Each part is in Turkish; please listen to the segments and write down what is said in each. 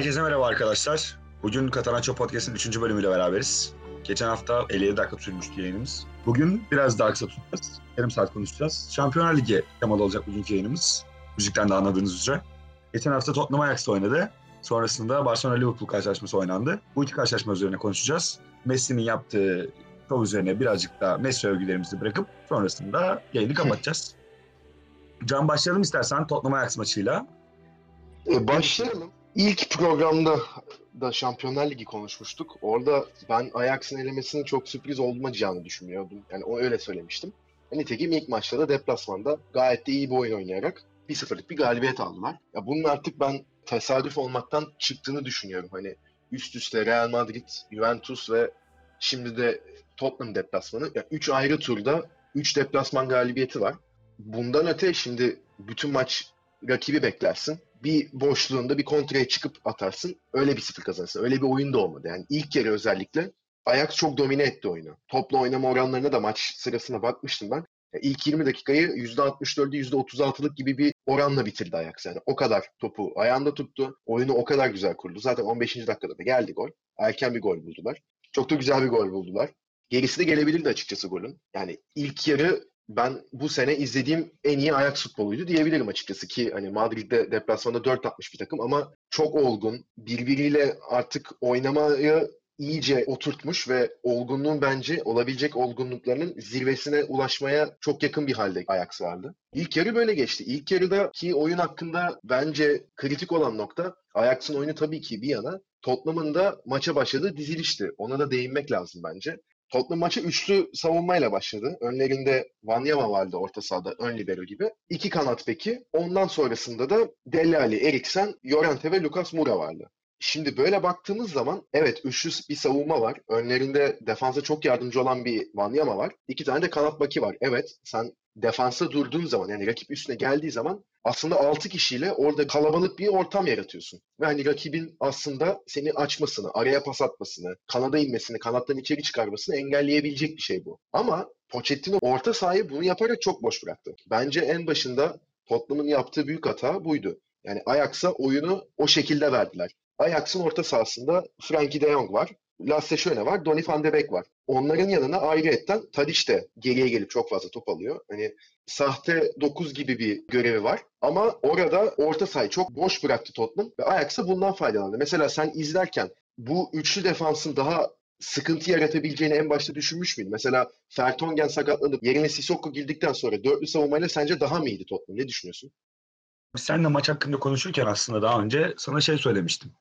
Herkese merhaba arkadaşlar. Bugün Katalanço Podcast'ın 3. bölümüyle beraberiz. Geçen hafta 57 dakika sürmüştü yayınımız. Bugün biraz daha kısa tutacağız. Yarım saat konuşacağız. Şampiyonlar Ligi temalı olacak bugünkü yayınımız. Müzikten de anladığınız üzere. Geçen hafta Tottenham Ajax'ta oynadı. Sonrasında Barcelona-Liverpool karşılaşması oynandı. Bu iki karşılaşma üzerine konuşacağız. Messi'nin yaptığı şov üzerine birazcık da Messi övgülerimizi bırakıp sonrasında yayını kapatacağız. Can başlayalım istersen Tottenham Ajax maçıyla. E, başlayalım. İlk programda da Şampiyonlar Ligi konuşmuştuk. Orada ben Ajax'ın elemesinin çok sürpriz olmayacağını düşünmüyordum. Yani o öyle söylemiştim. E, nitekim ilk maçta da deplasmanda gayet de iyi bir oyun oynayarak 1-0'lık bir galibiyet aldılar. Ya bunun artık ben tesadüf olmaktan çıktığını düşünüyorum. Hani üst üste Real Madrid, Juventus ve şimdi de Tottenham deplasmanı. Yani 3 ayrı turda 3 deplasman galibiyeti var. Bundan öte şimdi bütün maç rakibi beklersin. Bir boşluğunda bir kontraya çıkıp atarsın. Öyle bir sıfır kazanırsın. Öyle bir oyun da olmadı. Yani ilk kere özellikle Ajax çok domine etti oyunu. Topla oynama oranlarına da maç sırasına bakmıştım ben. Yani ilk 20 dakikayı %64'lü %36'lık gibi bir oranla bitirdi Ajax yani. O kadar topu ayağında tuttu. Oyunu o kadar güzel kurdu. Zaten 15. dakikada da geldi gol. Erken bir gol buldular. Çok da güzel bir gol buldular. Gerisi de gelebilirdi açıkçası golün. Yani ilk yarı ben bu sene izlediğim en iyi Ajax futboluydu diyebilirim açıkçası ki hani Madrid'de deplasmanda 4 atmış bir takım ama çok olgun, birbiriyle artık oynamayı iyice oturtmuş ve olgunluğun bence olabilecek olgunluklarının zirvesine ulaşmaya çok yakın bir halde Ajax vardı. İlk yarı böyle geçti. İlk yarıdaki oyun hakkında bence kritik olan nokta Ajax'ın oyunu tabii ki bir yana Tottenham'ın da maça başladığı dizilişti. Ona da değinmek lazım bence. Tottenham maçı üçlü savunmayla başladı. Önlerinde Wanyama vardı orta sahada, ön libero gibi. İki kanat beki. Ondan sonrasında da Dele Alli, Eriksen, Llorente ve Lucas Moura vardı. Şimdi böyle baktığımız zaman evet üçlü bir savunma var. Önlerinde defansa çok yardımcı olan bir Wanyama var. İki tane de kanat baki var. Evet sen defansa durduğun zaman yani rakip üstüne geldiği zaman aslında 6 kişiyle orada kalabalık bir ortam yaratıyorsun. Ve hani rakibin aslında seni açmasını, araya pas atmasını, kanada inmesini, kanattan içeri çıkarmasını engelleyebilecek bir şey bu. Ama Pochettino orta sahayı bunu yaparak çok boş bıraktı. Bence en başında Tottenham'ın yaptığı büyük hata buydu. Yani Ajax'a oyunu o şekilde verdiler. Ajax'ın orta sahasında Frankie de Jong var. Lasse Schöne var, Donny van de Beek var. Onların yanına ayrıyetten Tadic de geriye gelip çok fazla top alıyor. Hani sahte 9 gibi bir görevi var. Ama orada orta sahayı çok boş bıraktı Tottenham ve Ajax'a bundan faydalandı. Mesela sen izlerken bu üçlü defansın daha sıkıntı yaratabileceğini en başta düşünmüş müydün? Mesela Fertongen sakatlanıp yerine Sissoko girdikten sonra dörtlü savunmayla sence daha mı iyiydi Tottenham? Ne düşünüyorsun? Sen de maç hakkında konuşurken aslında daha önce sana şey söylemiştim.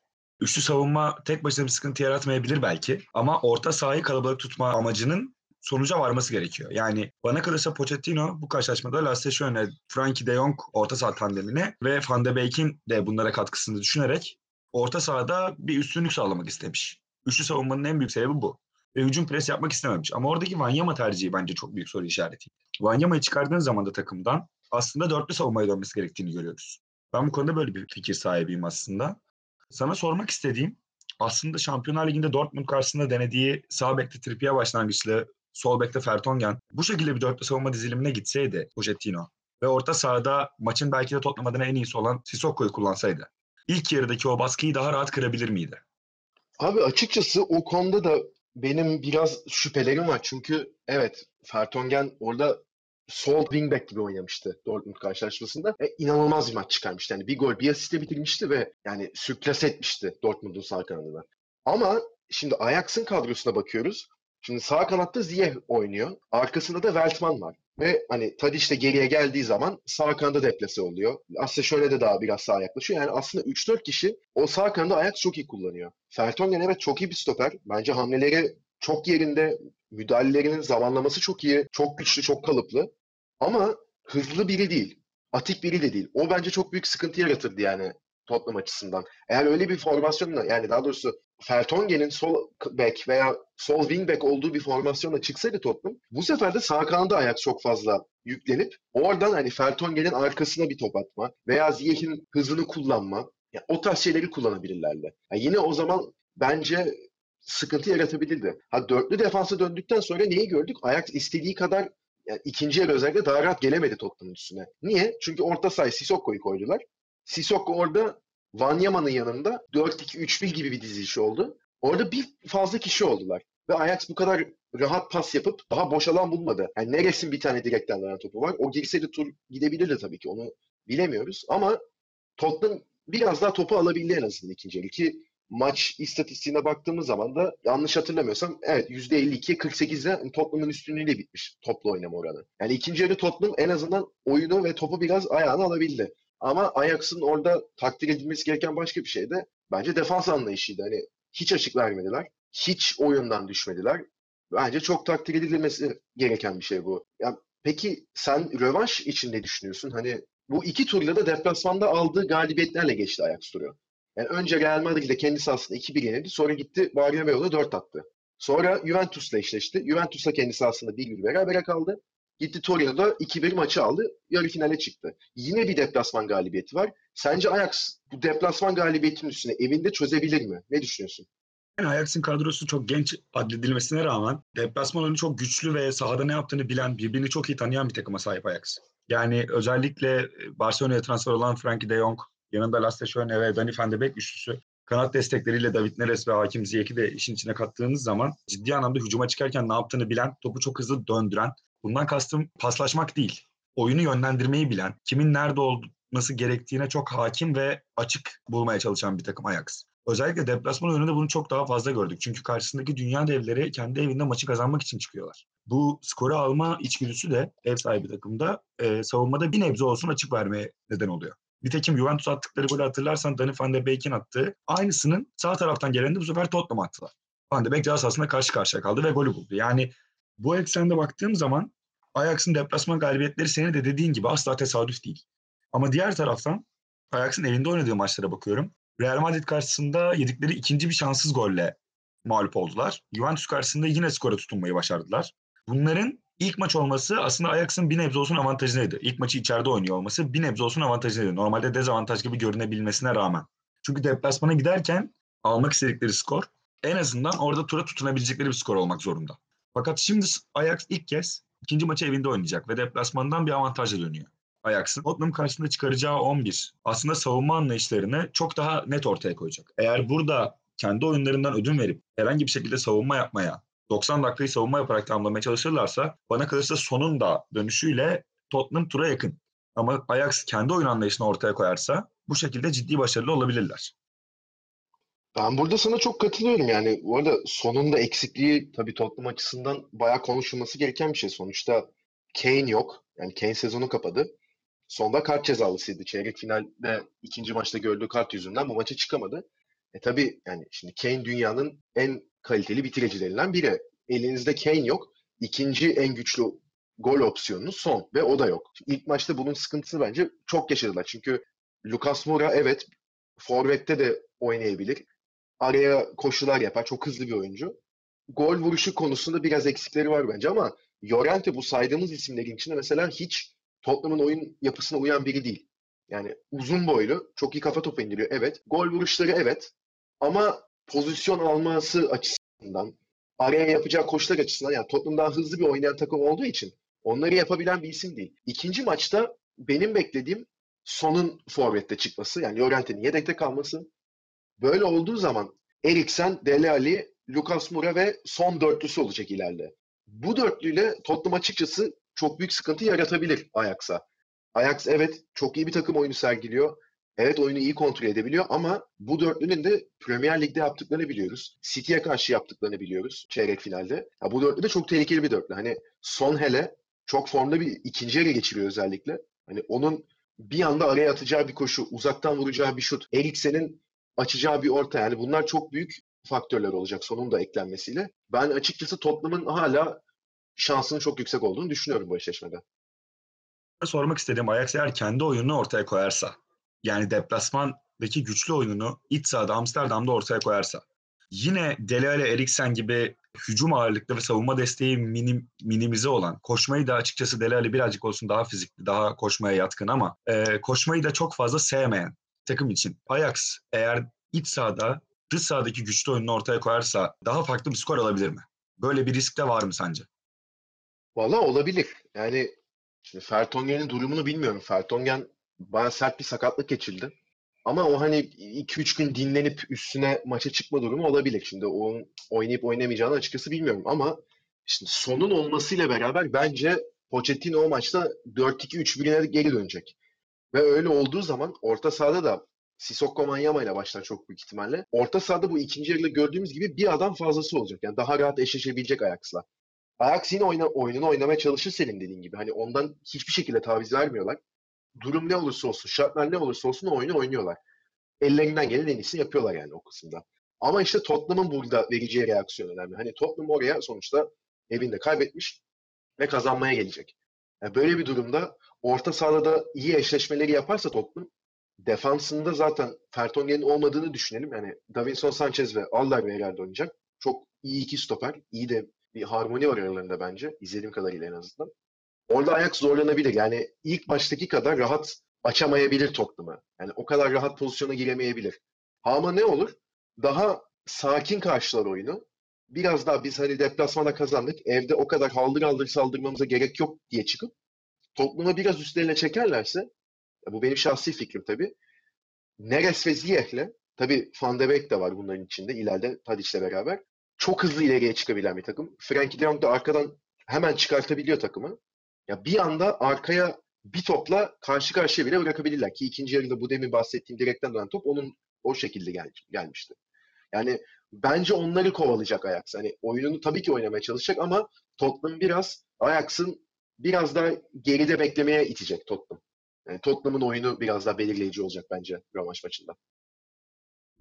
Üçlü savunma tek başına bir sıkıntı yaratmayabilir belki ama orta sahayı kalabalık tutma amacının sonuca varması gerekiyor. Yani bana kalırsa Pochettino bu karşılaşmada Lasse Schöne, Frankie de Jong orta saha tandemine ve Van de Beek'in de bunlara katkısını düşünerek orta sahada bir üstünlük sağlamak istemiş. Üçlü savunmanın en büyük sebebi bu. Ve hücum pres yapmak istememiş. Ama oradaki Wanyama tercihi bence çok büyük soru işareti. Wanyama'yı çıkardığın zaman da takımdan aslında dörtlü savunmaya dönmesi gerektiğini görüyoruz. Ben bu konuda böyle bir fikir sahibiyim aslında. Sana sormak istediğim aslında Şampiyonlar Ligi'nde Dortmund karşısında denediği sağ bekte Trippier başlangıçlı, sol bekte Fertongen bu şekilde bir dörtlü savunma dizilimine gitseydi Pochettino ve orta sahada maçın belki de Tottenham adına en iyisi olan Sissoko'yu kullansaydı ilk yarıdaki o baskıyı daha rahat kırabilir miydi? Abi açıkçası o konuda da benim biraz şüphelerim var. Çünkü evet Fertongen orada sol wingback gibi oynamıştı Dortmund karşılaşmasında. E, inanılmaz bir maç çıkarmıştı. Yani bir gol, bir asiste bitirmişti ve yani sürklas etmişti Dortmund'un sağ kanadına. Ama şimdi Ajax'ın kadrosuna bakıyoruz. Şimdi sağ kanatta Ziyeh oynuyor. Arkasında da Veltman var. Ve hani Tadic de geriye geldiği zaman sağ kanada deplase oluyor. Aslında şöyle de daha biraz sağa yaklaşıyor. Yani aslında 3-4 kişi o sağ kanada Ajax çok iyi kullanıyor. Fertongen evet çok iyi bir stoper. Bence hamleleri çok yerinde. Müdahalelerinin zamanlaması çok iyi. Çok güçlü, çok kalıplı. Ama hızlı biri değil. Atik biri de değil. O bence çok büyük sıkıntı yaratırdı yani Tottenham açısından. Eğer öyle bir formasyonla yani daha doğrusu Fertongen'in sol back veya sol wing back olduğu bir formasyonla çıksaydı Tottenham bu sefer de sağ kanada ayak çok fazla yüklenip oradan hani Fertongen'in arkasına bir top atma veya Ziyech'in hızını kullanma yani o tarz şeyleri kullanabilirlerdi. Yani yine o zaman bence sıkıntı yaratabilirdi. Ha dörtlü defansa döndükten sonra neyi gördük? Ajax istediği kadar yani ikinci yarı özellikle daha rahat gelemedi Tottenham'ın üstüne. Niye? Çünkü orta sahaya Sissoko'yu koydular. Sissoko orada Wanyama'nın yanında 4-2-3-1 gibi bir dizilişi oldu. Orada bir fazla kişi oldular. Ve Ajax bu kadar rahat pas yapıp daha boş alan bulmadı. Yani neresin bir tane direkten dönen topu var. O girse de tur gidebilirdi tabii ki. Onu bilemiyoruz. Ama Tottenham biraz daha topu alabildi en azından ikinci yarı ki maç istatistiğine baktığımız zaman da yanlış hatırlamıyorsam evet %52'ye 48'de Tottenham'ın üstünlüğüyle bitmiş toplu oynama oranı. Yani ikinci yarı Tottenham en azından oyunu ve topu biraz ayağına alabildi. Ama Ajax'ın orada takdir edilmesi gereken başka bir şey de bence defans anlayışıydı. Hani hiç açık vermediler. Hiç oyundan düşmediler. Bence çok takdir edilmesi gereken bir şey bu. Ya peki sen rövanş için ne düşünüyorsun? Hani bu iki turda da deplasmanda aldığı galibiyetlerle geçti Ajax turu. Yani önce Real Madrid'de kendisi aslında 2-1 yenildi. Sonra gitti Barremeo'da 4 attı. Sonra Juventus'la eşleşti. Juventus'la kendisi aslında 1-1 berabere kaldı. Gitti Torino'da 2-1 maçı aldı. Yarı finale çıktı. Yine bir deplasman galibiyeti var. Sence Ajax bu deplasman galibiyetinin üstüne evinde çözebilir mi? Ne düşünüyorsun? Yani Ajax'ın kadrosu çok genç adledilmesine rağmen deplasman oyunu çok güçlü ve sahada ne yaptığını bilen, birbirini çok iyi tanıyan bir takıma sahip Ajax. Yani özellikle Barcelona'ya transfer olan Frankie de Jong, yanında Lasse Schöne ve Dani van de Beek üçlüsü kanat destekleriyle David Neres ve Hakim Ziyech'i de işin içine kattığınız zaman ciddi anlamda hücuma çıkarken ne yaptığını bilen, topu çok hızlı döndüren, bundan kastım paslaşmak değil, oyunu yönlendirmeyi bilen, kimin nerede olması gerektiğine çok hakim ve açık bulmaya çalışan bir takım Ajax. Özellikle deplasman oyununda bunu çok daha fazla gördük. Çünkü karşısındaki dünya devleri kendi evinde maçı kazanmak için çıkıyorlar. Bu skoru alma içgüdüsü de ev sahibi takımda e, savunmada bir nebze olsun açık vermeye neden oluyor. Nitekim Juventus attıkları golü hatırlarsan Dani van de Beek'in attığı aynısının sağ taraftan geleni de bu sefer Tottenham attılar. Van de Beek ceza sahasında karşı karşıya kaldı ve golü buldu. Yani bu eksende baktığım zaman Ajax'ın deplasman galibiyetleri senin de dediğin gibi asla tesadüf değil. Ama diğer taraftan Ajax'ın evinde oynadığı maçlara bakıyorum. Real Madrid karşısında yedikleri ikinci bir şanssız golle mağlup oldular. Juventus karşısında yine skora tutunmayı başardılar. Bunların ilk maç olması aslında Ajax'ın bir nebze olsun avantajınaydı. İlk maçı içeride oynuyor olması bir nebze olsun avantajınaydı. Normalde dezavantaj gibi görünebilmesine rağmen. Çünkü deplasmana giderken almak istedikleri skor en azından orada tura tutunabilecekleri bir skor olmak zorunda. Fakat şimdi Ajax ilk kez ikinci maçı evinde oynayacak ve deplasmandan bir avantajla dönüyor. Ajax'ın Tottenham karşısında çıkaracağı 11 aslında savunma anlayışlarını çok daha net ortaya koyacak. Eğer burada kendi oyunlarından ödün verip herhangi bir şekilde savunma yapmaya 90 dakikayı savunma yaparak tamamlamaya çalışırlarsa bana kalırsa sonun da dönüşüyle Tottenham tura yakın. Ama Ajax kendi oyun anlayışını ortaya koyarsa bu şekilde ciddi başarılı olabilirler. Ben burada sana çok katılıyorum yani. Bu arada sonunda eksikliği tabii Tottenham açısından bayağı konuşulması gereken bir şey. Sonuçta Kane yok. Yani Kane sezonu kapadı. Sonda kart cezalısıydı. Çeyrek finalde ikinci maçta gördüğü kart yüzünden bu maça çıkamadı. E tabii yani şimdi Kane dünyanın en kaliteli bitirecilerinden biri. Elinizde Kane yok. İkinci en güçlü gol opsiyonunuz son ve o da yok. İlk maçta bunun sıkıntısı bence çok yaşadılar. Çünkü Lucas Moura evet forvette de oynayabilir. Araya koşular yapar. Çok hızlı bir oyuncu. Gol vuruşu konusunda biraz eksikleri var bence ama Llorente bu saydığımız isimlerin içinde mesela hiç Tottenham'ın oyun yapısına uyan biri değil. Yani uzun boylu, çok iyi kafa topu indiriyor evet. Gol vuruşları evet. Ama pozisyon alması açısından, araya yapacağı koşular açısından yani Tottenham daha hızlı bir oynayan takım olduğu için onları yapabilen bir isim değil. İkinci maçta benim beklediğim Son'un forvette çıkması yani Llorente'nin yedekte kalması. Böyle olduğu zaman Eriksen, Dele Alli, Lucas Moura ve son dörtlüsü olacak ileride. Bu dörtlüyle Tottenham açıkçası çok büyük sıkıntı yaratabilir Ajax'a. Ajax evet çok iyi bir takım oyunu sergiliyor. Evet oyunu iyi kontrol edebiliyor ama bu dörtlünün de Premier Lig'de yaptıklarını biliyoruz. City'ye karşı yaptıklarını biliyoruz çeyrek finalde. Ya bu dörtlü de çok tehlikeli bir dörtlü. Hani son hele çok formda bir ikinci yarı geçiriyor özellikle. Hani onun bir anda araya atacağı bir koşu, uzaktan vuracağı bir şut, Eriksen'in açacağı bir orta yani bunlar çok büyük faktörler olacak sonun da eklenmesiyle. Ben açıkçası Tottenham'ın hala şansının çok yüksek olduğunu düşünüyorum bu eşleşmede. Sormak istediğim Ajax eğer kendi oyununu ortaya koyarsa, yani deplasmandaki güçlü oyununu iç sahada Amsterdam'da ortaya koyarsa, yine Dele Alli, Eriksen gibi hücum ağırlıklı ve savunma desteği minim, minimize olan, koşmayı da açıkçası Dele Alli birazcık olsun daha fizikli, daha koşmaya yatkın ama e, koşmayı da çok fazla sevmeyen takım için Ajax eğer iç sahada dış sahadaki güçlü oyununu ortaya koyarsa daha farklı bir skor alabilir mi? Böyle bir risk de var mı sence? Valla olabilir. Yani şimdi Fertongen'in durumunu bilmiyorum. Fertongen bana sert bir sakatlık geçildi. Ama o hani 2-3 gün dinlenip üstüne maça çıkma durumu olabilir. Şimdi onun oynayıp oynamayacağını açıkçası bilmiyorum ama şimdi sonun olmasıyla beraber bence Pochettino o maçta 4-2-3-1'e geri dönecek. Ve öyle olduğu zaman orta sahada da Sissoko Manyama ile başlar çok büyük ihtimalle. Orta sahada bu ikinci yarıda gördüğümüz gibi bir adam fazlası olacak. Yani daha rahat eşleşebilecek Ajax'la. Ajax yine oyna, oyununu oynamaya çalışır senin dediğin gibi. Hani ondan hiçbir şekilde taviz vermiyorlar. Durum ne olursa olsun, şartlar ne olursa olsun o oyunu oynuyorlar. Ellerinden gelen en iyisini yapıyorlar yani o kısımda. Ama işte Tottenham'ın burada vereceği reaksiyon önemli. Hani Tottenham oraya sonuçta evinde kaybetmiş ve kazanmaya gelecek. Yani böyle bir durumda orta sahada da iyi eşleşmeleri yaparsa Tottenham defansında zaten Fertongen'in olmadığını düşünelim. Yani Davinson Sanchez ve Alderweireld oynayacak. Çok iyi iki stoper. İyi de bir harmoni var aralarında bence. İzlediğim kadarıyla en azından. Orada ayak zorlanabilir. Yani ilk baştaki kadar rahat açamayabilir Tottenham'ı. Yani o kadar rahat pozisyona giremeyebilir. Ama ne olur? Daha sakin karşılar oyunu. Biraz daha biz hani deplasmana kazandık. Evde o kadar haldır haldır saldırmamıza gerek yok diye çıkıp Tottenham'ı biraz üstlerine çekerlerse bu benim şahsi fikrim tabii. Neres ve Ziyech'le tabii Van de Beek de var bunların içinde ileride Tadic'le beraber. Çok hızlı ileriye çıkabilen bir takım. Frankie de Jong da arkadan hemen çıkartabiliyor takımı. Ya bir anda arkaya bir topla karşı karşıya bile bırakabilirler ki ikinci yarıda bu demin bahsettiğim direkten dönen top onun o şekilde gel gelmişti. Yani bence onları kovalayacak Ajax. Hani oyununu tabii ki oynamaya çalışacak ama Tottenham biraz Ajax'ın biraz daha geride beklemeye itecek Tottenham. Yani Tottenham'ın oyunu biraz daha belirleyici olacak bence rövanş maçında.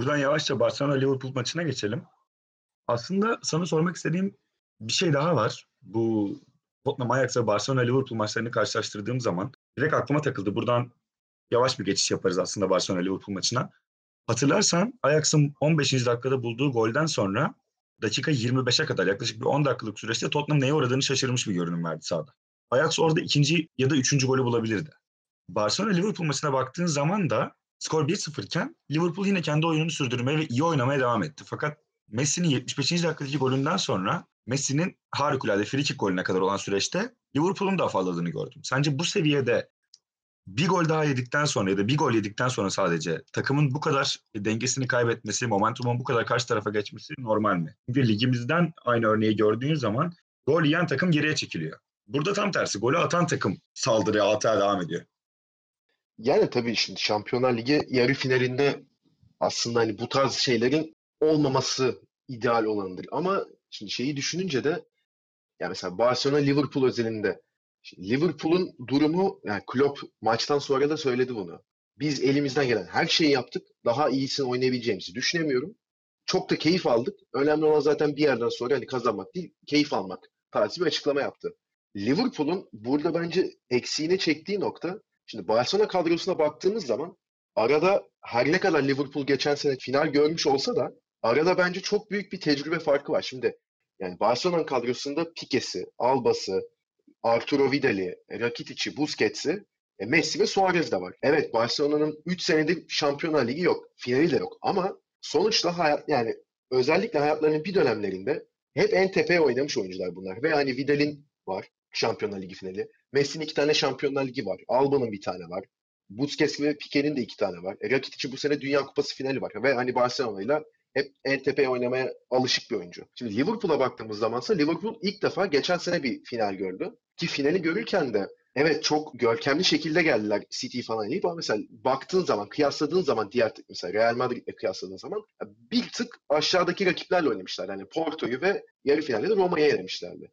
Buradan yavaşça Barcelona-Liverpool maçına geçelim. Aslında sana sormak istediğim bir şey daha var. Bu Tottenham Ajax ve Barcelona Liverpool maçlarını karşılaştırdığım zaman direkt aklıma takıldı. Buradan yavaş bir geçiş yaparız aslında Barcelona Liverpool maçına. Hatırlarsan Ajax'ın 15. dakikada bulduğu golden sonra dakika 25'e kadar yaklaşık bir 10 dakikalık süreçte Tottenham neye uğradığını şaşırmış bir görünüm verdi sahada. Ajax orada ikinci ya da üçüncü golü bulabilirdi. Barcelona Liverpool maçına baktığın zaman da skor 1-0 iken Liverpool yine kendi oyununu sürdürmeye ve iyi oynamaya devam etti. Fakat Messi'nin 75. dakikadaki golünden sonra Messi'nin harikulade frikik golüne kadar olan süreçte Liverpool'un da afalladığını gördüm. Sence bu seviyede bir gol daha yedikten sonra ya da bir gol yedikten sonra sadece takımın bu kadar dengesini kaybetmesi, momentumun bu kadar karşı tarafa geçmesi normal mi? Çünkü ligimizden aynı örneği gördüğün zaman gol yiyen takım geriye çekiliyor. Burada tam tersi golü atan takım saldırıya ataya devam ediyor. Yani tabii şimdi Şampiyonlar Ligi yarı finalinde aslında hani bu tarz şeylerin olmaması ideal olanıdır. Ama şimdi şeyi düşününce de yani mesela Barcelona Liverpool özelinde Liverpool'un durumu yani Klopp maçtan sonra da söyledi bunu. Biz elimizden gelen her şeyi yaptık. Daha iyisini oynayabileceğimizi düşünemiyorum. Çok da keyif aldık. Önemli olan zaten bir yerden sonra hani kazanmak değil, keyif almak tarzı bir açıklama yaptı. Liverpool'un burada bence eksiğine çektiği nokta şimdi Barcelona kadrosuna baktığımız zaman arada her ne kadar Liverpool geçen sene final görmüş olsa da arada bence çok büyük bir tecrübe farkı var. Şimdi yani Barcelona kadrosunda Pique'si, Alba'sı, Arturo Vidal'i, Rakitic'i, Busquets'i, e, Messi ve Suarez de var. Evet Barcelona'nın 3 senedir Şampiyonlar Ligi yok. Finali de yok. Ama sonuçta hayat yani özellikle hayatlarının bir dönemlerinde hep en tepeye oynamış oyuncular bunlar. Ve hani Vidal'in var Şampiyonlar Ligi finali. Messi'nin iki tane Şampiyonlar Ligi var. Alba'nın bir tane var. Busquets ve Pique'nin de iki tane var. E, Rakitic'in bu sene Dünya Kupası finali var. Ve hani Barcelona'yla hep en tepeye oynamaya alışık bir oyuncu. Şimdi Liverpool'a baktığımız zamansa Liverpool ilk defa geçen sene bir final gördü. Ki finali görürken de evet çok görkemli şekilde geldiler City falan deyip ama mesela baktığın zaman, kıyasladığın zaman diğer mesela Real Madrid'le kıyasladığın zaman bir tık aşağıdaki rakiplerle oynamışlar. Yani Porto'yu ve yarı finalde de Roma'ya yenemişlerdi.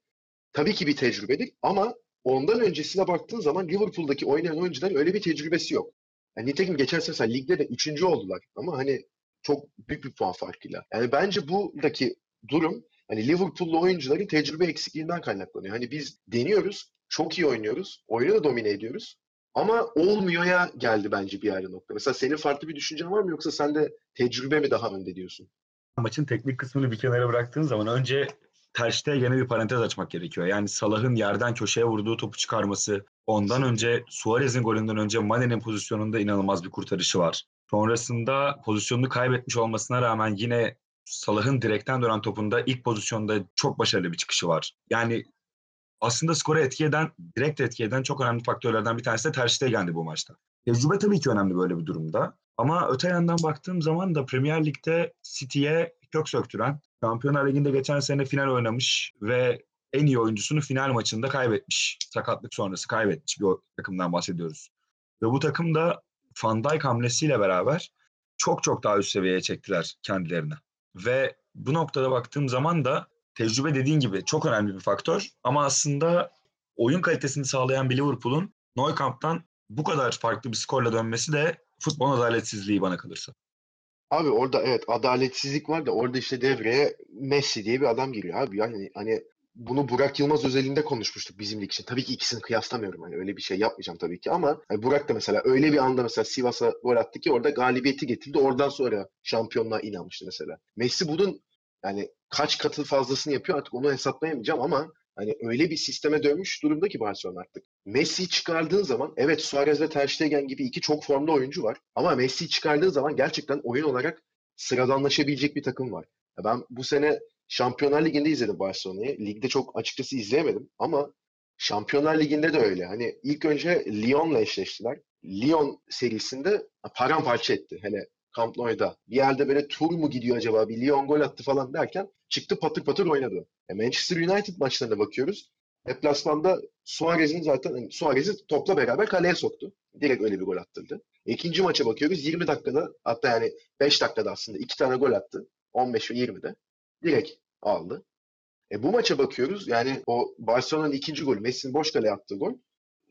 Tabii ki bir tecrübedir ama ondan öncesine baktığın zaman Liverpool'daki oynayan oyuncuların öyle bir tecrübesi yok. Yani nitekim geçen sene mesela ligde de üçüncü oldular ama hani çok büyük bir puan farkıyla. Yani bence buradaki durum hani Liverpool'lu oyuncuların tecrübe eksikliğinden kaynaklanıyor. Hani biz deniyoruz, çok iyi oynuyoruz, oyunu da domine ediyoruz. Ama olmuyor ya geldi bence bir yerde nokta. Mesela senin farklı bir düşüncen var mı yoksa sen de tecrübe mi daha önde diyorsun? Maçın teknik kısmını bir kenara bıraktığın zaman önce Ter Stegen'e bir parantez açmak gerekiyor. Yani Salah'ın yerden köşeye vurduğu topu çıkarması, ondan önce Suarez'in golünden önce Mane'nin pozisyonunda inanılmaz bir kurtarışı var. Sonrasında pozisyonunu kaybetmiş olmasına rağmen yine Salah'ın direkten dönen topunda ilk pozisyonda çok başarılı bir çıkışı var. Yani aslında skora etki eden, direkt etki eden çok önemli faktörlerden bir tanesi de Ter Stegen'di bu maçta. Tecrübe tabii ki önemli böyle bir durumda. Ama öte yandan baktığım zaman da Premier Lig'de City'ye kök söktüren, Şampiyonlar Ligi'nde geçen sene final oynamış ve en iyi oyuncusunu final maçında kaybetmiş. Sakatlık sonrası kaybetmiş bir takımdan bahsediyoruz. Ve bu takım da Van Dijk hamlesiyle beraber çok çok daha üst seviyeye çektiler kendilerini. Ve bu noktada baktığım zaman da tecrübe dediğin gibi çok önemli bir faktör. Ama aslında oyun kalitesini sağlayan bir Liverpool'un Nou Camp'tan bu kadar farklı bir skorla dönmesi de futbol adaletsizliği bana kalırsa. Abi orada evet adaletsizlik var da orada işte devreye Messi diye bir adam giriyor abi. Yani hani bunu Burak Yılmaz özelinde konuşmuştuk bizim için. Tabii ki ikisini kıyaslamıyorum. Hani öyle bir şey yapmayacağım tabii ki ama hani Burak da mesela öyle bir anda mesela Sivas'a gol attı ki orada galibiyeti getirdi. Oradan sonra şampiyonluğa inanmıştı mesela. Messi bunun yani kaç katı fazlasını yapıyor artık onu hesaplayamayacağım ama hani öyle bir sisteme dönmüş durumda ki Barcelona artık. Messi'yi çıkardığın zaman evet Suarez ve Ter Stegen gibi iki çok formda oyuncu var ama Messi'yi çıkardığın zaman gerçekten oyun olarak sıradanlaşabilecek bir takım var. Ben bu sene Şampiyonlar Ligi'nde izledim Barcelona'yı. Ligde çok açıkçası izleyemedim ama Şampiyonlar Ligi'nde de öyle. Hani ilk önce Lyon'la eşleştiler. Lyon serisinde paramparça etti. Hele Camp Nou'da. Bir yerde böyle tur mu gidiyor acaba? Bir Lyon gol attı falan derken çıktı patır patır oynadı. E Manchester United maçlarına bakıyoruz. Deplasmanda Suarez'in zaten yani Suarez'i topla beraber kaleye soktu. Direkt öyle bir gol attırdı. İkinci maça bakıyoruz 20 dakikada hatta yani 5 dakikada aslında iki tane gol attı. 15 ve 20'de. Direkt aldı. E bu maça bakıyoruz. Yani o Barcelona'nın ikinci golü Messi'nin boş kaleye attığı gol.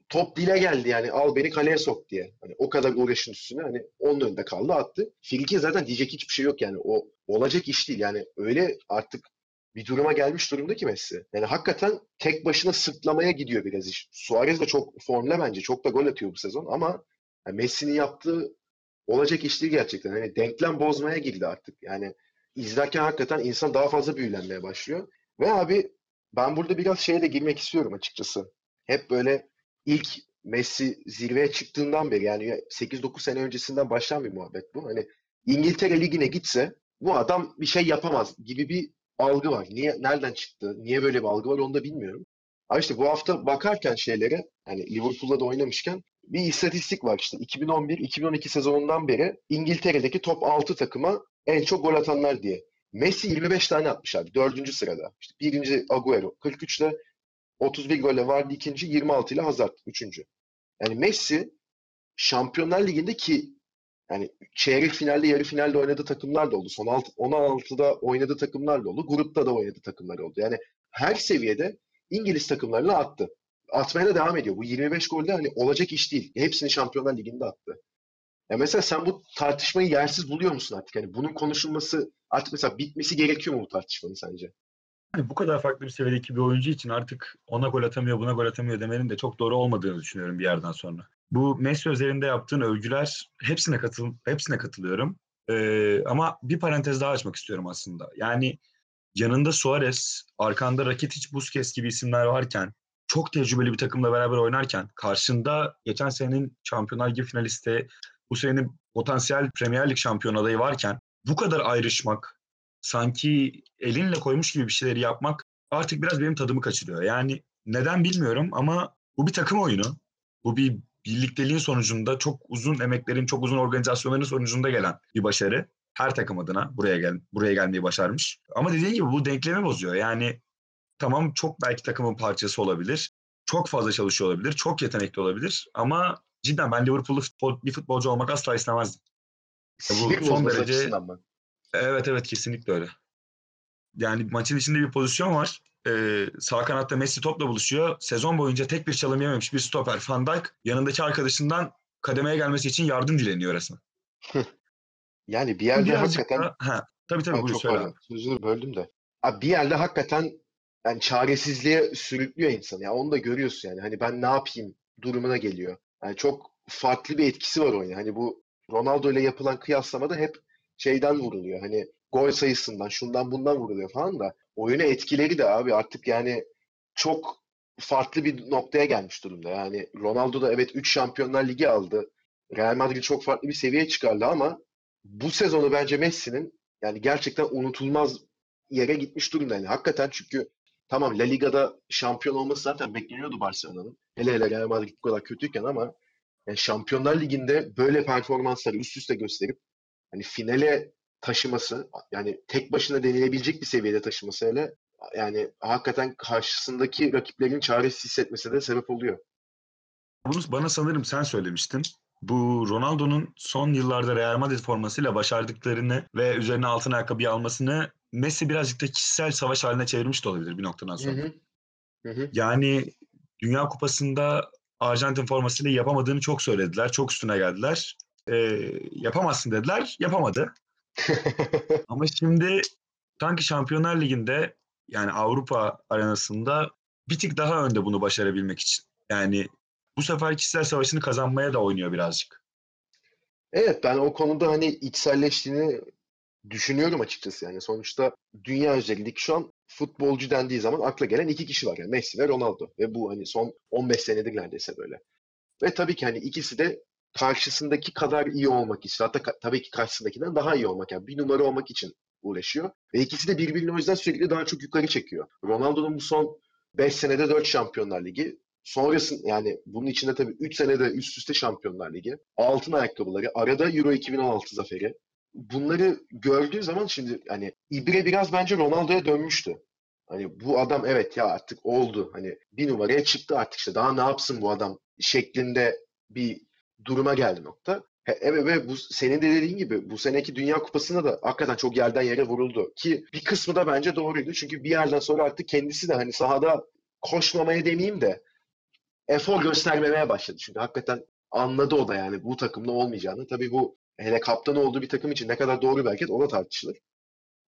Top dile geldi yani al beni kaleye sok diye. Hani o kadar uğraşın üstüne hani onun önünde kaldı attı. Filike zaten diyecek hiçbir şey yok yani. O olacak iş değil. Yani öyle artık bir duruma gelmiş durumda ki Messi. Yani hakikaten tek başına sırtlamaya gidiyor biraz iş. Suarez de çok formda bence. Çok da gol atıyor bu sezon ama yani Messi'nin yaptığı olacak iş değil gerçekten. Hani denklem bozmaya girdi artık. Yani izlerken hakikaten insan daha fazla büyülenmeye başlıyor. Ve abi ben burada biraz şeye de girmek istiyorum açıkçası. Hep böyle ilk Messi zirveye çıktığından beri yani 8-9 sene öncesinden başlayan bir muhabbet bu. Hani İngiltere Ligi'ne gitse bu adam bir şey yapamaz gibi bir algı var. Niye nereden çıktı? Niye böyle bir algı var onu da bilmiyorum. Ama işte bu hafta bakarken şeylere hani Liverpool'da da oynamışken bir istatistik var işte 2011-2012 sezonundan beri İngiltere'deki top 6 takıma en çok gol atanlar diye. Messi 25 tane atmış abi. Dördüncü sırada. İşte birinci Agüero. 43 ile 31 golle vardı ikinci. 26 ile Hazard. Üçüncü. Yani Messi Şampiyonlar Ligi'nde ki yani çeyrek finalde, yarı finalde oynadığı takımlar da oldu. Son 16'da oynadığı takımlar da oldu. Grupta da oynadığı takımlar oldu. Yani her seviyede İngiliz takımlarına attı. Atmaya da devam ediyor. Bu 25 golde hani olacak iş değil. Hepsini Şampiyonlar Ligi'nde attı. Ya mesela sen bu tartışmayı yersiz buluyor musun artık? Yani bunun konuşulması artık mesela bitmesi gerekiyor mu bu tartışmanın sence? Yani bu kadar farklı bir seviyedeki bir oyuncu için artık ona gol atamıyor, buna gol atamıyor demenin de çok doğru olmadığını düşünüyorum bir yerden sonra. Bu Messi üzerinde yaptığın övgüler hepsine katıl hepsine katılıyorum. Ee, ama bir parantez daha açmak istiyorum aslında. Yani yanında Suarez, arkanda Rakitic, Busquets gibi isimler varken, çok tecrübeli bir takımla beraber oynarken, karşında geçen senenin Şampiyonlar Ligi finalisti, bu senenin potansiyel Premier Lig şampiyon adayı varken bu kadar ayrışmak, sanki elinle koymuş gibi bir şeyleri yapmak artık biraz benim tadımı kaçırıyor. Yani neden bilmiyorum ama bu bir takım oyunu. Bu bir birlikteliğin sonucunda çok uzun emeklerin, çok uzun organizasyonların sonucunda gelen bir başarı. Her takım adına buraya gel buraya gelmeyi başarmış. Ama dediğim gibi bu denklemi bozuyor. Yani tamam çok belki takımın parçası olabilir. Çok fazla çalışıyor olabilir. Çok yetenekli olabilir. Ama cidden ben Liverpool'lu futbol, bir futbolcu olmak asla istemezdim. bu son derece Evet evet kesinlikle öyle. Yani maçın içinde bir pozisyon var. Ee, sağ kanatta Messi topla buluşuyor. Sezon boyunca tek bir çalım yememiş bir stoper Van Dijk yanındaki arkadaşından kademeye gelmesi için yardım dileniyor resmen. yani bir yerde Birazcık hakikaten... Da, ha, tabii tabii buyur söyle. Sözünü böldüm de. Abi bir yerde hakikaten yani çaresizliğe sürüklüyor insan. Ya onu da görüyorsun yani. Hani ben ne yapayım durumuna geliyor. Yani çok farklı bir etkisi var oyuna. Hani bu Ronaldo ile yapılan kıyaslamada hep şeyden vuruluyor. Hani gol sayısından, şundan bundan vuruluyor falan da oyuna etkileri de abi artık yani çok farklı bir noktaya gelmiş durumda. Yani Ronaldo da evet 3 Şampiyonlar Ligi aldı. Real Madrid çok farklı bir seviyeye çıkardı ama bu sezonu bence Messi'nin yani gerçekten unutulmaz yere gitmiş durumda. Yani hakikaten çünkü tamam La Liga'da şampiyon olması zaten bekleniyordu Barcelona'nın. Hele hele Real Madrid bu kadar kötüyken ama yani Şampiyonlar Ligi'nde böyle performansları üst üste gösterip hani finale taşıması yani tek başına denilebilecek bir seviyede taşıması hele yani hakikaten karşısındaki rakiplerin çaresiz hissetmesi de sebep oluyor. Bunu bana sanırım sen söylemiştin. Bu Ronaldo'nun son yıllarda Real Madrid formasıyla başardıklarını ve üzerine altın ayakkabı almasını Messi birazcık da kişisel savaş haline çevirmiş de olabilir bir noktadan sonra. Hı hı. Hı hı. Yani Dünya Kupası'nda Arjantin formasıyla yapamadığını çok söylediler. Çok üstüne geldiler. Ee, yapamazsın dediler. Yapamadı. Ama şimdi sanki Şampiyonlar Ligi'nde yani Avrupa arenasında bir tık daha önde bunu başarabilmek için. Yani bu sefer kişisel savaşını kazanmaya da oynuyor birazcık. Evet ben o konuda hani içselleştiğini düşünüyorum açıkçası yani. Sonuçta dünya üzerindeki şu an futbolcu dendiği zaman akla gelen iki kişi var yani Messi ve Ronaldo. Ve bu hani son 15 senedir neredeyse böyle. Ve tabii ki hani ikisi de karşısındaki kadar iyi olmak istiyor. Hatta ka- tabii ki karşısındakinden daha iyi olmak yani bir numara olmak için uğraşıyor. Ve ikisi de birbirini o yüzden sürekli daha çok yukarı çekiyor. Ronaldo'nun bu son 5 senede 4 Şampiyonlar Ligi. Sonrasında yani bunun içinde tabii 3 senede üst üste Şampiyonlar Ligi. Altın ayakkabıları, arada Euro 2016 zaferi. Bunları gördüğü zaman şimdi hani İbre biraz bence Ronaldo'ya dönmüştü. Hani bu adam evet ya artık oldu. Hani bir numaraya çıktı artık işte daha ne yapsın bu adam şeklinde bir duruma geldi nokta. Evet ve bu senin de dediğin gibi bu seneki Dünya Kupası'nda da hakikaten çok yerden yere vuruldu. Ki bir kısmı da bence doğruydu. Çünkü bir yerden sonra artık kendisi de hani sahada koşmamaya demeyeyim de efor göstermemeye başladı. Çünkü hakikaten anladı o da yani bu takımda olmayacağını. Tabii bu hele kaptan olduğu bir takım için ne kadar doğru bir hareket o da tartışılır.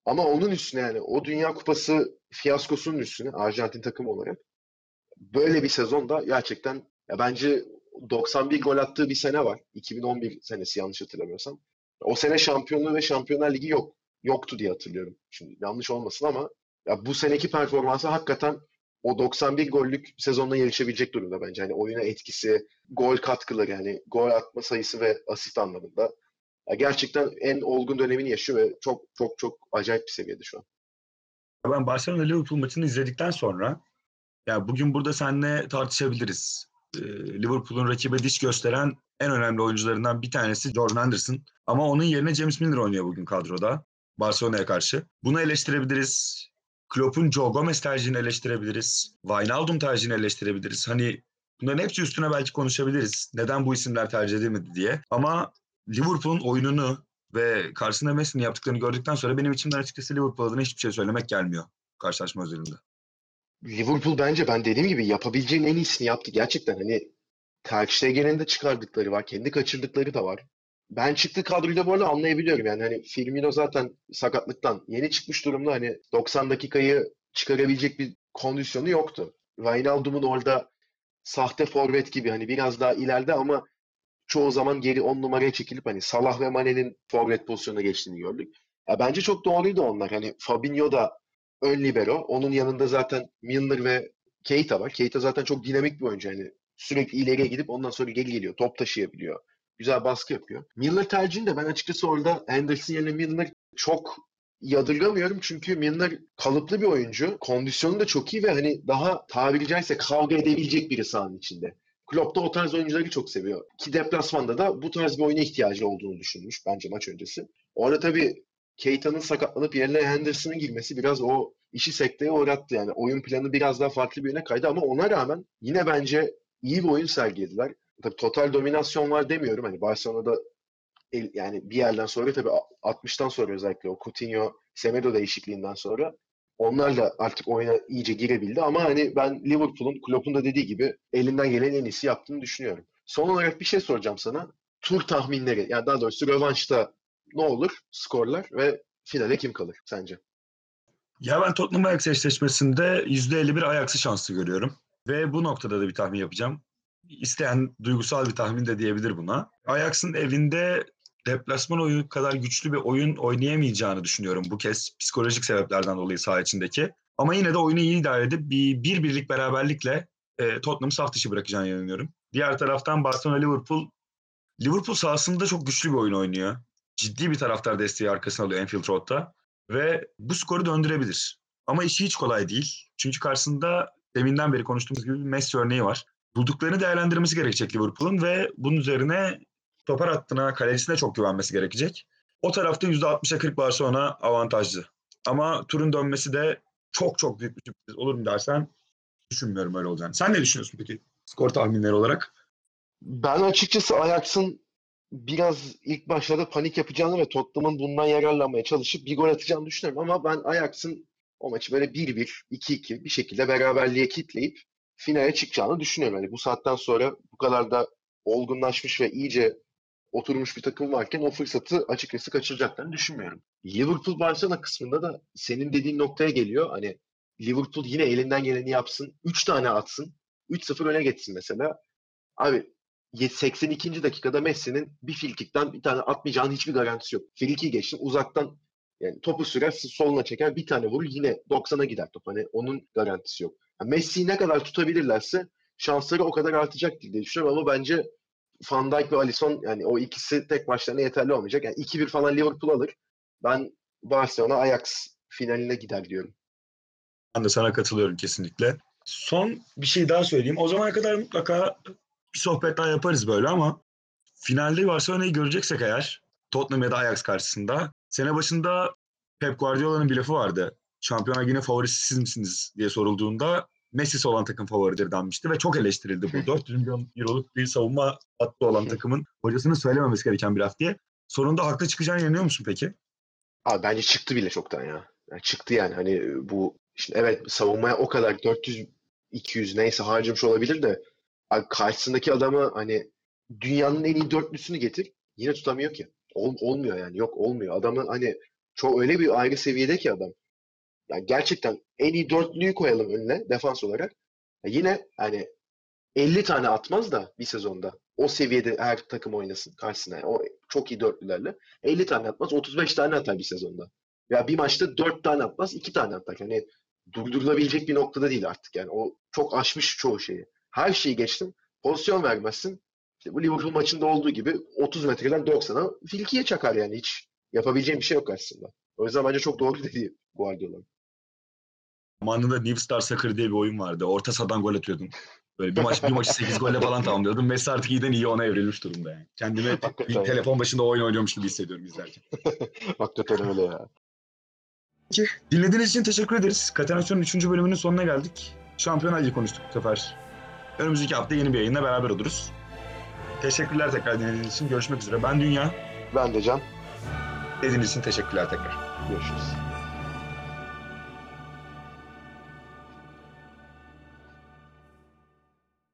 Ama onun üstüne yani o Dünya Kupası fiyaskosunun üstüne Arjantin takımı olarak böyle bir sezonda gerçekten ya bence 91 gol attığı bir sene var. 2011 senesi yanlış hatırlamıyorsam. O sene şampiyonluğu ve Şampiyonlar Ligi yok. Yoktu diye hatırlıyorum. Şimdi yanlış olmasın ama ya bu seneki performansı hakikaten o 91 gollük sezonla yarışabilecek durumda bence. Hani oyuna etkisi, gol katkıları yani gol atma sayısı ve asist anlamında. Ya gerçekten en olgun dönemini yaşıyor ve çok çok çok acayip bir seviyede şu an. Ben Barcelona Liverpool maçını izledikten sonra ya bugün burada seninle tartışabiliriz. Ee, Liverpool'un rakibe diş gösteren en önemli oyuncularından bir tanesi Jordan Henderson. Ama onun yerine James Milner oynuyor bugün kadroda Barcelona'ya karşı. Bunu eleştirebiliriz. Klopp'un Joe Gomez tercihini eleştirebiliriz. Wijnaldum tercihini eleştirebiliriz. Hani bunların hepsi üstüne belki konuşabiliriz. Neden bu isimler tercih edilmedi diye. Ama Liverpool'un oyununu ve karşısında Messi'nin yaptıklarını gördükten sonra benim içimden açıkçası Liverpool adına hiçbir şey söylemek gelmiyor karşılaşma özelinde. Liverpool bence ben dediğim gibi yapabileceğin en iyisini yaptı. Gerçekten hani Ter Stegen'in de çıkardıkları var. Kendi kaçırdıkları da var. Ben çıktığı kadroyu da bu arada anlayabiliyorum. Yani hani Firmino zaten sakatlıktan yeni çıkmış durumda. Hani 90 dakikayı çıkarabilecek bir kondisyonu yoktu. Wijnaldum'un orada sahte forvet gibi hani biraz daha ileride ama çoğu zaman geri 10 numaraya çekilip hani Salah ve Mane'nin forvet pozisyonuna geçtiğini gördük. Ya bence çok doğruydu onlar. Hani Fabinho da ön libero. Onun yanında zaten Milner ve Keita var. Keita zaten çok dinamik bir oyuncu. Yani sürekli ileriye gidip ondan sonra geri geliyor. Top taşıyabiliyor. Güzel baskı yapıyor. Milner tercihini de ben açıkçası orada Henderson yerine Milner çok yadırgamıyorum. Çünkü Milner kalıplı bir oyuncu. Kondisyonu da çok iyi ve hani daha tabiri caizse kavga edebilecek biri sahanın içinde. Klopp da o tarz oyuncuları çok seviyor. Ki deplasmanda da bu tarz bir oyuna ihtiyacı olduğunu düşünmüş bence maç öncesi. Orada tabii Keita'nın sakatlanıp yerine Henderson'ın girmesi biraz o işi sekteye uğrattı. Yani oyun planı biraz daha farklı bir yöne kaydı ama ona rağmen yine bence iyi bir oyun sergilediler. Tabii total dominasyon var demiyorum. Hani Barcelona'da el- yani bir yerden sonra tabii 60'tan sonra özellikle o Coutinho, Semedo değişikliğinden sonra onlar da artık oyuna iyice girebildi ama hani ben Liverpool'un Klopp'un da dediği gibi elinden gelen en iyisi yaptığını düşünüyorum. Son olarak bir şey soracağım sana. Tur tahminleri yani daha doğrusu rövanşta ne olur skorlar ve finale kim kalır sence? Ya ben Tottenham Ajax eşleşmesinde %51 Ajax'ı şanslı görüyorum. Ve bu noktada da bir tahmin yapacağım. İsteyen duygusal bir tahmin de diyebilir buna. Ajax'ın evinde deplasman oyunu kadar güçlü bir oyun oynayamayacağını düşünüyorum bu kez psikolojik sebeplerden dolayı saha içindeki. Ama yine de oyunu iyi idare edip bir, bir birlik beraberlikle e, Tottenham'ı saf dışı bırakacağını inanıyorum. Diğer taraftan Barcelona Liverpool Liverpool sahasında çok güçlü bir oyun oynuyor. Ciddi bir taraftar desteği arkasına alıyor Anfield Road'da ve bu skoru döndürebilir. Ama işi hiç kolay değil. Çünkü karşısında deminden beri konuştuğumuz gibi bir Messi örneği var. Bulduklarını değerlendirmesi gerekecek Liverpool'un ve bunun üzerine topar hattına, kalecisine çok güvenmesi gerekecek. O tarafta %60'a 40 Barcelona avantajlı. Ama turun dönmesi de çok çok büyük bir sürpriz olur mu dersen düşünmüyorum öyle olacağını. Sen ne düşünüyorsun peki skor tahminleri olarak? Ben açıkçası Ajax'ın biraz ilk başlarda panik yapacağını ve Tottenham'ın bundan yararlanmaya çalışıp bir gol atacağını düşünüyorum. Ama ben Ajax'ın o maçı böyle 1-1, 2-2 bir şekilde beraberliğe kitleyip finale çıkacağını düşünüyorum. Yani bu saatten sonra bu kadar da olgunlaşmış ve iyice oturmuş bir takım varken o fırsatı açıkçası kaçıracaklarını düşünmüyorum. Liverpool Barcelona kısmında da senin dediğin noktaya geliyor. Hani Liverpool yine elinden geleni yapsın. 3 tane atsın. 3-0 öne geçsin mesela. Abi 82. dakikada Messi'nin bir frikikten bir tane atmayacağının hiçbir garantisi yok. Frikiyi geçtim uzaktan yani topu sürer soluna çeker bir tane vurur yine 90'a gider top. Hani onun garantisi yok. Yani Messi'yi ne kadar tutabilirlerse şansları o kadar artacaktır diye düşünüyorum ama bence Van Dijk ve Alisson yani o ikisi tek başlarına yeterli olmayacak. Yani 2-1 falan Liverpool alır. Ben Barcelona Ajax finaline gider diyorum. Ben de sana katılıyorum kesinlikle. Son bir şey daha söyleyeyim. O zamana kadar mutlaka bir sohbet daha yaparız böyle ama finalde Barcelona'yı göreceksek eğer Tottenham ya da Ajax karşısında sene başında Pep Guardiola'nın bir lafı vardı. Şampiyonlar yine favorisi siz misiniz diye sorulduğunda Messi'si olan takım favoridir denmişti ve çok eleştirildi bu. 400 milyon euroluk bir savunma hattı olan takımın hocasının söylememesi gereken bir laf diye. Sonunda haklı çıkacağına inanıyor musun peki? Abi bence çıktı bile çoktan ya. Yani çıktı yani hani bu şimdi evet savunmaya o kadar 400 200 neyse harcamış olabilir de abi karşısındaki adamı hani dünyanın en iyi dörtlüsünü getir yine tutamıyor ki. Ol- olmuyor yani yok olmuyor. Adamın hani çok öyle bir ayrı seviyede ki adam. Yani gerçekten en iyi dörtlüyü koyalım önüne defans olarak. Ya yine hani 50 tane atmaz da bir sezonda. O seviyede her takım oynasın karşısına. O çok iyi dörtlülerle. 50 tane atmaz, 35 tane atar bir sezonda. Ya bir maçta 4 tane atmaz, 2 tane atar. Hani durdurulabilecek bir noktada değil artık yani. O çok aşmış çoğu şeyi. Her şeyi geçtim. Pozisyon vermezsin. İşte bu Liverpool maçında olduğu gibi 30 metreden 90'a filkiye çakar yani. Hiç yapabileceğim bir şey yok aslında. O yüzden bence çok doğru dedi Guardiola. Zamanında New Star Soccer diye bir oyun vardı. Orta sahadan gol atıyordun. Böyle bir maç bir maçı 8 golle falan tamamlıyordun. Messi artık iyiden iyi ona evrilmiş durumda yani. Kendimi bir telefon başında oyun oynuyormuş gibi hissediyorum izlerken. Hakikaten öyle ya. Peki, dinlediğiniz için teşekkür ederiz. Katenasyon'un 3. bölümünün sonuna geldik. Şampiyonlar Ligi konuştuk bu sefer. Önümüzdeki hafta yeni bir yayınla beraber oluruz. Teşekkürler tekrar dinlediğiniz için. Görüşmek üzere. Ben Dünya. Ben de Can. Dediğiniz için teşekkürler tekrar. Görüşürüz.